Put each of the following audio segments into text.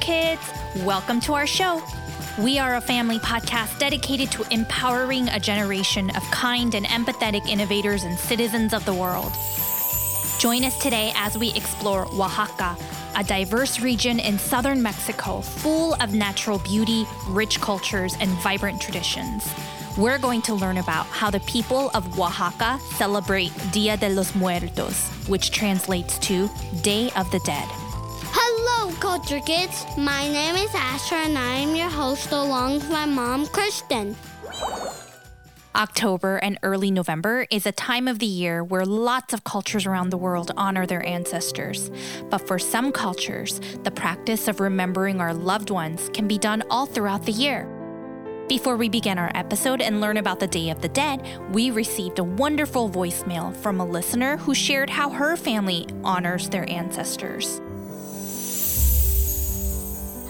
Kids! Welcome to our show. We are a family podcast dedicated to empowering a generation of kind and empathetic innovators and citizens of the world. Join us today as we explore Oaxaca, a diverse region in southern Mexico full of natural beauty, rich cultures, and vibrant traditions. We're going to learn about how the people of Oaxaca celebrate Dia de los Muertos, which translates to Day of the Dead. Hello, Culture Kids. My name is Asher, and I am your host along with my mom, Kristen. October and early November is a time of the year where lots of cultures around the world honor their ancestors. But for some cultures, the practice of remembering our loved ones can be done all throughout the year. Before we begin our episode and learn about the Day of the Dead, we received a wonderful voicemail from a listener who shared how her family honors their ancestors.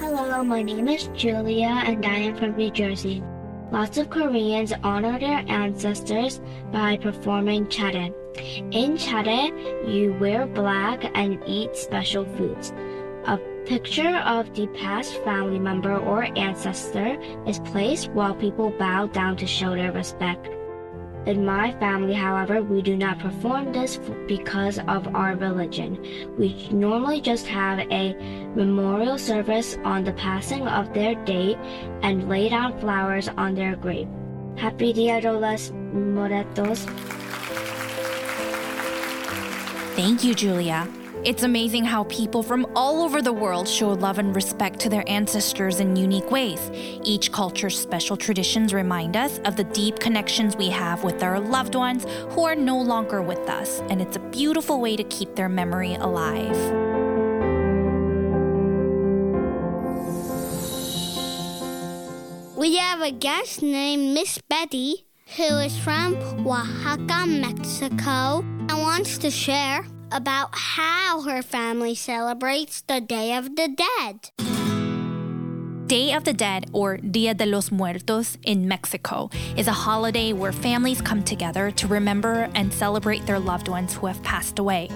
Hello, my name is Julia and I am from New Jersey. Lots of Koreans honor their ancestors by performing chade. In chade, you wear black and eat special foods. A picture of the past family member or ancestor is placed while people bow down to show their respect. In my family, however, we do not perform this because of our religion. We normally just have a memorial service on the passing of their date and lay down flowers on their grave. Happy Dia de los Muertos. Thank you, Julia. It's amazing how people from all over the world show love and respect to their ancestors in unique ways. Each culture's special traditions remind us of the deep connections we have with our loved ones who are no longer with us, and it's a beautiful way to keep their memory alive. We have a guest named Miss Betty who is from Oaxaca, Mexico, and wants to share about how her family celebrates the Day of the Dead. Day of the Dead, or Dia de los Muertos in Mexico, is a holiday where families come together to remember and celebrate their loved ones who have passed away.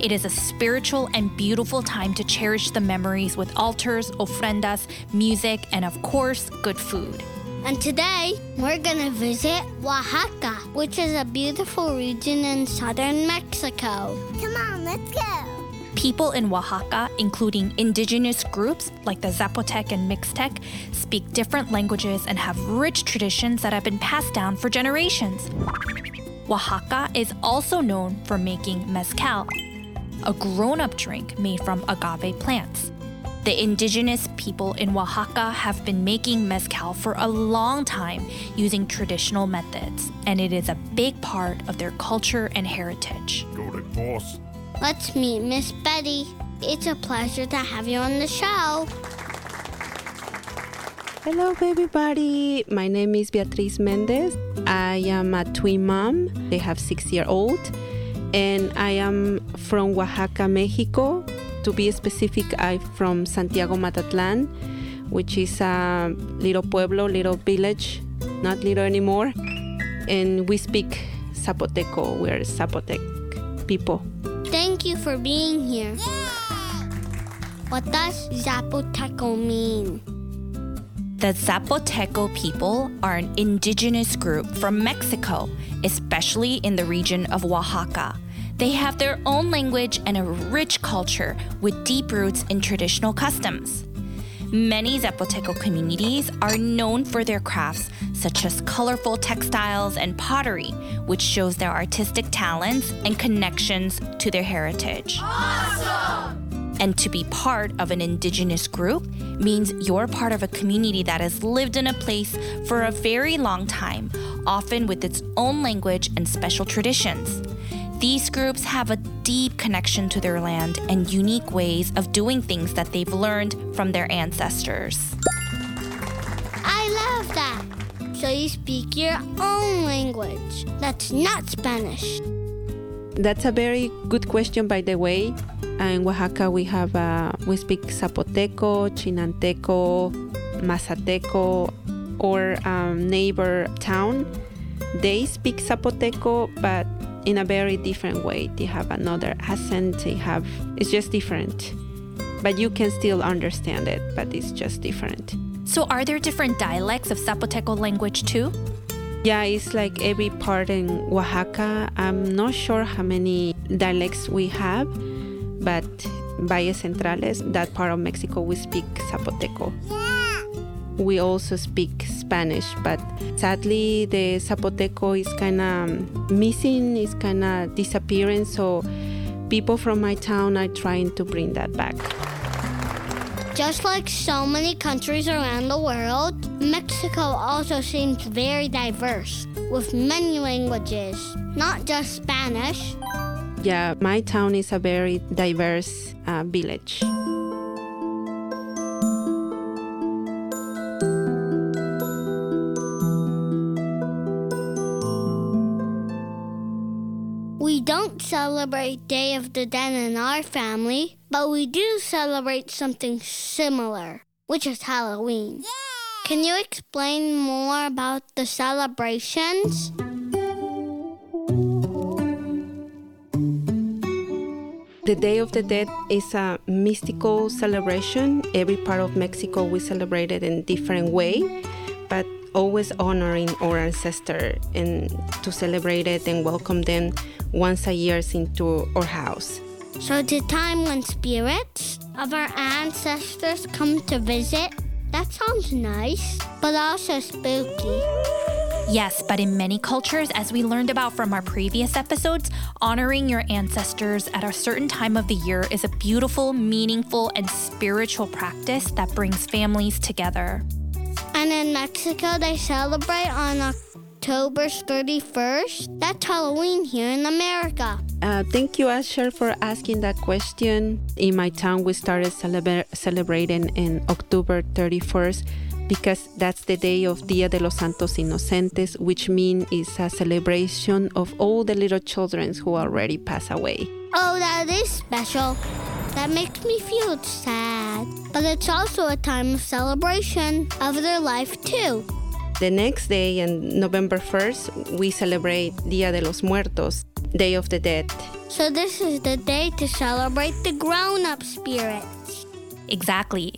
It is a spiritual and beautiful time to cherish the memories with altars, ofrendas, music, and of course, good food. And today, we're gonna visit Oaxaca, which is a beautiful region in southern Mexico. Come on, let's go. People in Oaxaca, including indigenous groups like the Zapotec and Mixtec, speak different languages and have rich traditions that have been passed down for generations. Oaxaca is also known for making mezcal, a grown up drink made from agave plants. The indigenous people in Oaxaca have been making mezcal for a long time using traditional methods, and it is a big part of their culture and heritage. Let's meet Miss Betty. It's a pleasure to have you on the show. Hello, everybody. My name is Beatriz Mendez. I am a twin mom. They have six year old, and I am from Oaxaca, Mexico. To be specific, I'm from Santiago Matatlan, which is a little pueblo, little village, not little anymore. And we speak Zapoteco. We're Zapotec people. Thank you for being here. What does Zapoteco mean? The Zapoteco people are an indigenous group from Mexico, especially in the region of Oaxaca. They have their own language and a rich culture with deep roots in traditional customs. Many Zapoteco communities are known for their crafts, such as colorful textiles and pottery, which shows their artistic talents and connections to their heritage. And to be part of an indigenous group means you're part of a community that has lived in a place for a very long time, often with its own language and special traditions. These groups have a deep connection to their land and unique ways of doing things that they've learned from their ancestors. I love that. So you speak your own language. That's not Spanish. That's a very good question, by the way. In Oaxaca, we have uh, we speak Zapoteco, Chinanteco, Mazateco, or um, neighbor town. They speak Zapoteco, but in a very different way. They have another accent. They have it's just different, but you can still understand it. But it's just different. So, are there different dialects of Zapoteco language too? Yeah, it's like every part in Oaxaca. I'm not sure how many dialects we have, but Valles Centrales, that part of Mexico, we speak Zapoteco. We also speak Spanish, but sadly, the Zapoteco is kind of missing, is kind of disappearing. So, people from my town are trying to bring that back. Just like so many countries around the world, Mexico also seems very diverse, with many languages, not just Spanish. Yeah, my town is a very diverse uh, village. Celebrate Day of the Dead in our family, but we do celebrate something similar, which is Halloween. Can you explain more about the celebrations? The Day of the Dead is a mystical celebration. Every part of Mexico we celebrate it in different way, but always honoring our ancestor and to celebrate it and welcome them once a year into our house. So, the time when spirits of our ancestors come to visit? That sounds nice, but also spooky. Yes, but in many cultures, as we learned about from our previous episodes, honoring your ancestors at a certain time of the year is a beautiful, meaningful, and spiritual practice that brings families together. And in Mexico, they celebrate on October 31st. That's Halloween here in America. Uh, thank you, Asher, for asking that question. In my town, we started celebra- celebrating in October 31st because that's the day of Dia de los Santos Inocentes, which means it's a celebration of all the little children who already passed away. Oh, that is special. That makes me feel sad. But it's also a time of celebration of their life, too. The next day, on November 1st, we celebrate Dia de los Muertos, Day of the Dead. So, this is the day to celebrate the grown up spirits. Exactly.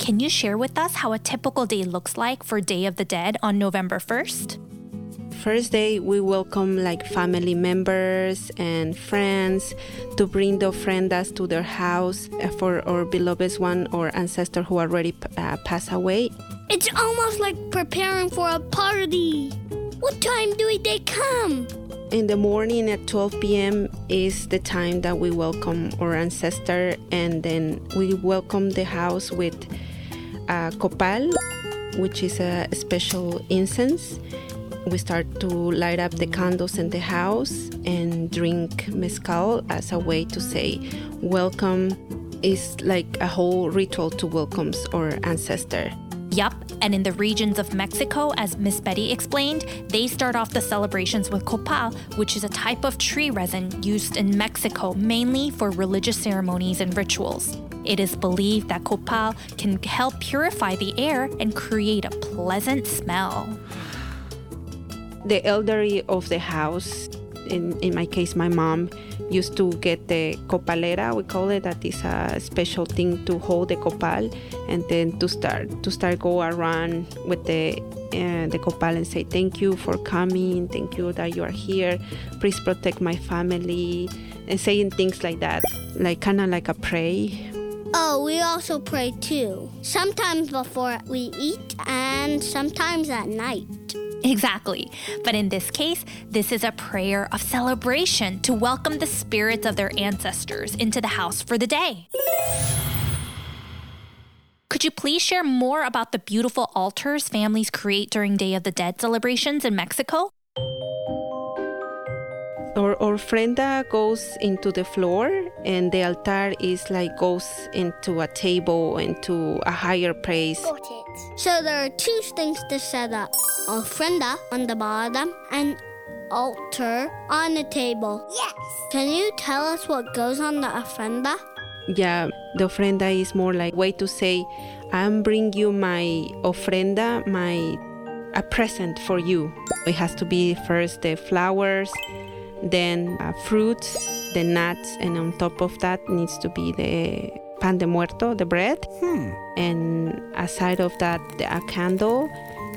Can you share with us how a typical day looks like for Day of the Dead on November 1st? First day, we welcome like family members and friends to bring the ofrendas to their house for our beloved one or ancestor who already uh, passed away. It's almost like preparing for a party. What time do they come? In the morning at 12 p.m. is the time that we welcome our ancestor, and then we welcome the house with a copal, which is a special incense. We start to light up the candles in the house and drink mezcal as a way to say welcome. Is like a whole ritual to welcome our ancestor. Yup, and in the regions of Mexico, as Miss Betty explained, they start off the celebrations with copal, which is a type of tree resin used in Mexico mainly for religious ceremonies and rituals. It is believed that copal can help purify the air and create a pleasant smell. The elderly of the house, in, in my case, my mom, used to get the copalera we call it that is a special thing to hold the copal and then to start to start go around with the uh, the copal and say thank you for coming thank you that you are here please protect my family and saying things like that like kind of like a pray Oh, we also pray too. Sometimes before we eat and sometimes at night. Exactly. But in this case, this is a prayer of celebration to welcome the spirits of their ancestors into the house for the day. Could you please share more about the beautiful altars families create during Day of the Dead celebrations in Mexico? Our ofrenda goes into the floor, and the altar is like goes into a table, into a higher place. Got it. So there are two things to set up ofrenda on the bottom and altar on the table. Yes. Can you tell us what goes on the ofrenda? Yeah, the ofrenda is more like way to say, I'm bring you my ofrenda, my a present for you. It has to be first the flowers, then uh, fruits, the nuts, and on top of that needs to be the pan de muerto, the bread, and aside of that, a candle,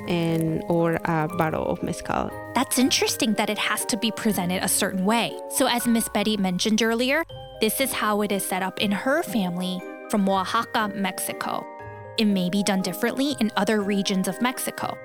and or a bottle of mezcal. That's interesting that it has to be presented a certain way. So, as Miss Betty mentioned earlier, this is how it is set up in her family from Oaxaca, Mexico. It may be done differently in other regions of Mexico.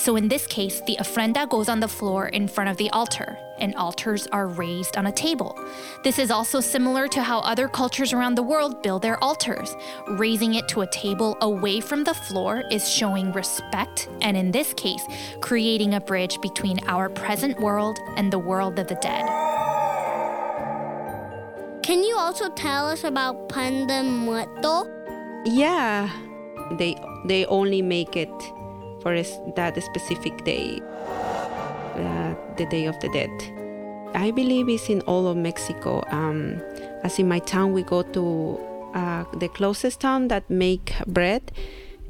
So, in this case, the ofrenda goes on the floor in front of the altar, and altars are raised on a table. This is also similar to how other cultures around the world build their altars. Raising it to a table away from the floor is showing respect, and in this case, creating a bridge between our present world and the world of the dead. Can you also tell us about pan de muerto? Yeah, they they only make it for that specific day, uh, the Day of the Dead. I believe it's in all of Mexico. Um, as in my town, we go to uh, the closest town that make bread,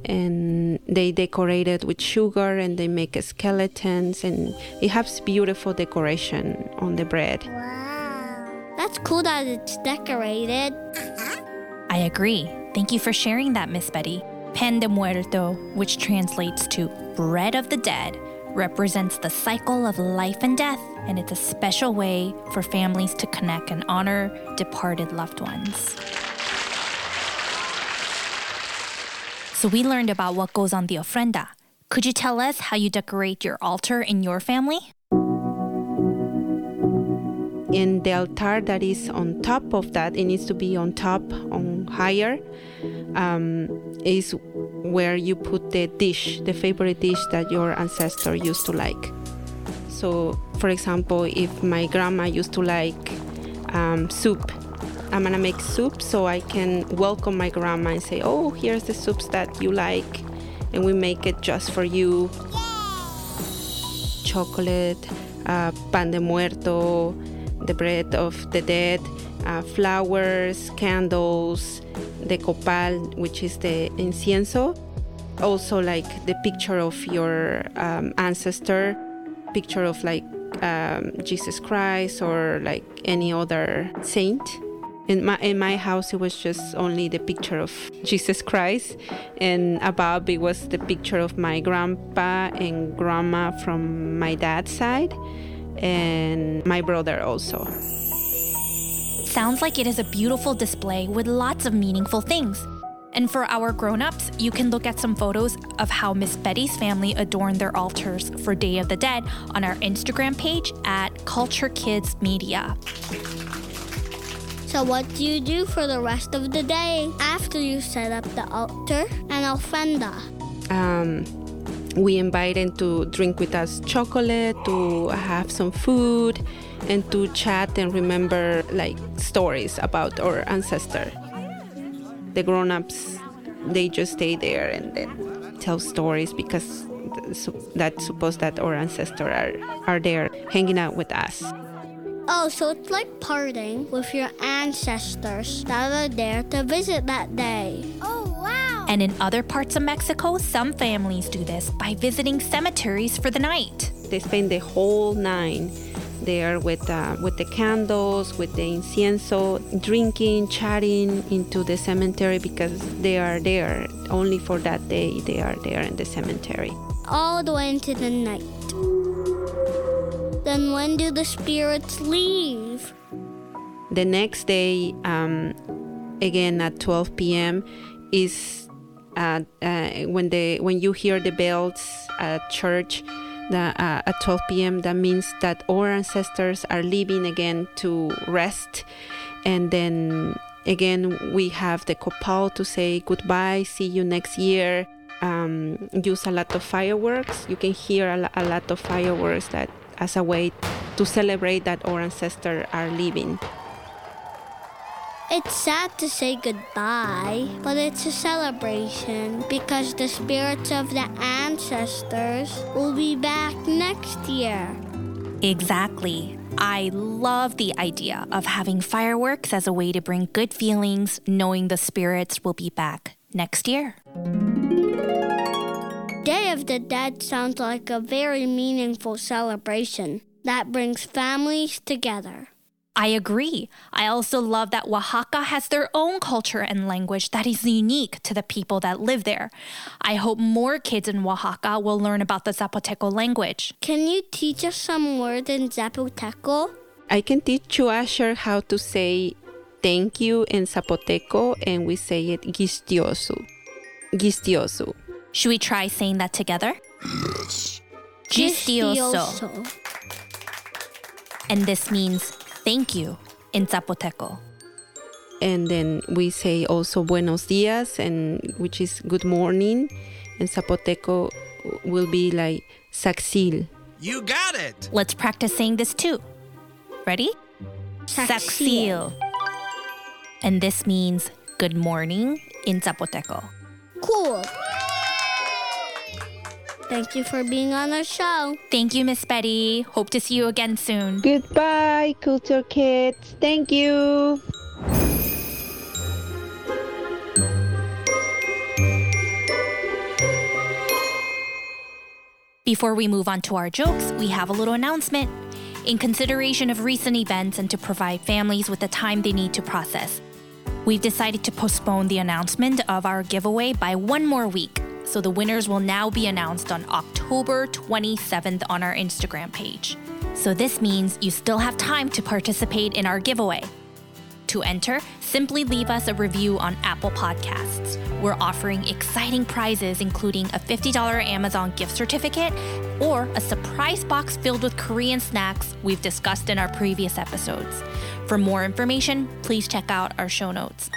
and they decorate it with sugar, and they make skeletons, and it has beautiful decoration on the bread. Wow, that's cool that it's decorated. I agree. Thank you for sharing that, Miss Betty. Pan de Muerto, which translates to bread of the dead, represents the cycle of life and death, and it's a special way for families to connect and honor departed loved ones. So we learned about what goes on the ofrenda. Could you tell us how you decorate your altar in your family? In the altar that is on top of that it needs to be on top on higher um, is where you put the dish the favorite dish that your ancestor used to like. So for example if my grandma used to like um, soup i'm gonna make soup so i can welcome my grandma and say oh here's the soups that you like and we make it just for you. Chocolate uh, pan de muerto the bread of the dead, uh, flowers, candles, the copal, which is the incienso. Also, like the picture of your um, ancestor, picture of like um, Jesus Christ or like any other saint. In my in my house, it was just only the picture of Jesus Christ, and above it was the picture of my grandpa and grandma from my dad's side and my brother also. Sounds like it is a beautiful display with lots of meaningful things. And for our grown-ups, you can look at some photos of how Miss Betty's family adorned their altars for Day of the Dead on our Instagram page at Culture Kids Media. So, what do you do for the rest of the day after you set up the altar and ofrenda? Um, we invite them to drink with us chocolate, to have some food, and to chat and remember like stories about our ancestor. The grown-ups, they just stay there and then tell stories because that's supposed that our ancestors are, are there hanging out with us. Oh, so it's like partying with your ancestors that are there to visit that day. Oh, wow. And in other parts of Mexico, some families do this by visiting cemeteries for the night. They spend the whole night there with uh, with the candles, with the incienso, drinking, chatting into the cemetery because they are there only for that day. They are there in the cemetery. All the way into the night. Then when do the spirits leave? The next day, um, again at 12 p.m., is uh, uh, when the when you hear the bells at church the, uh, at 12 p.m. that means that our ancestors are leaving again to rest. And then again we have the copal to say goodbye see you next year. Um, use a lot of fireworks. You can hear a, a lot of fireworks that as a way to celebrate that our ancestors are leaving It's sad to say goodbye, but it's a celebration because the spirits of the ancestors will be back next year. Exactly. I love the idea of having fireworks as a way to bring good feelings, knowing the spirits will be back next year. Day of the Dead sounds like a very meaningful celebration that brings families together. I agree. I also love that Oaxaca has their own culture and language that is unique to the people that live there. I hope more kids in Oaxaca will learn about the Zapoteco language. Can you teach us some words in Zapoteco? I can teach you, Asher, how to say thank you in Zapoteco, and we say it gistioso. Gistioso. Should we try saying that together? Gistioso. Gistioso. And this means thank you in Zapoteco. And then we say also buenos dias, and which is good morning. And Zapoteco will be like saxil. You got it! Let's practice saying this too. Ready? Saxil. And this means good morning in Zapoteco. Cool. Thank you for being on our show. Thank you, Miss Betty. Hope to see you again soon. Goodbye, culture kids. Thank you. Before we move on to our jokes, we have a little announcement. In consideration of recent events and to provide families with the time they need to process, we've decided to postpone the announcement of our giveaway by one more week. So the winners will now be announced on October 27th on our Instagram page. So this means you still have time to participate in our giveaway. To enter, simply leave us a review on Apple Podcasts. We're offering exciting prizes, including a $50 Amazon gift certificate or a surprise box filled with Korean snacks we've discussed in our previous episodes. For more information, please check out our show notes.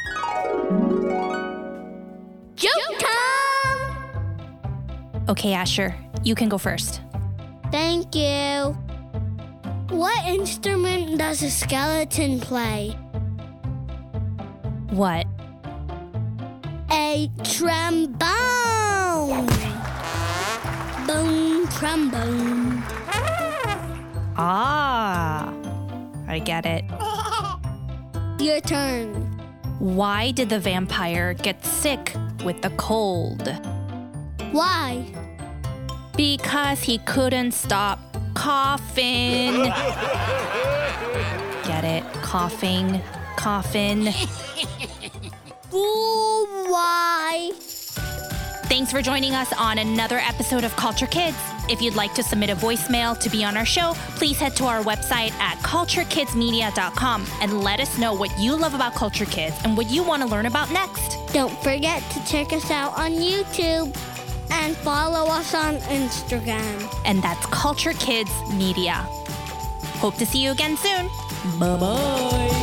Okay, Asher, you can go first. Thank you. What instrument does a skeleton play? What? A trombone. Boom, trombone. Ah, I get it. Your turn. Why did the vampire get sick with the cold? Why? Because he couldn't stop coughing. Get it? Coughing, coffin. Ooh, why? Thanks for joining us on another episode of Culture Kids. If you'd like to submit a voicemail to be on our show, please head to our website at culturekidsmedia.com and let us know what you love about Culture Kids and what you want to learn about next. Don't forget to check us out on YouTube and follow us on Instagram. And that's Culture Kids Media. Hope to see you again soon. Bye bye.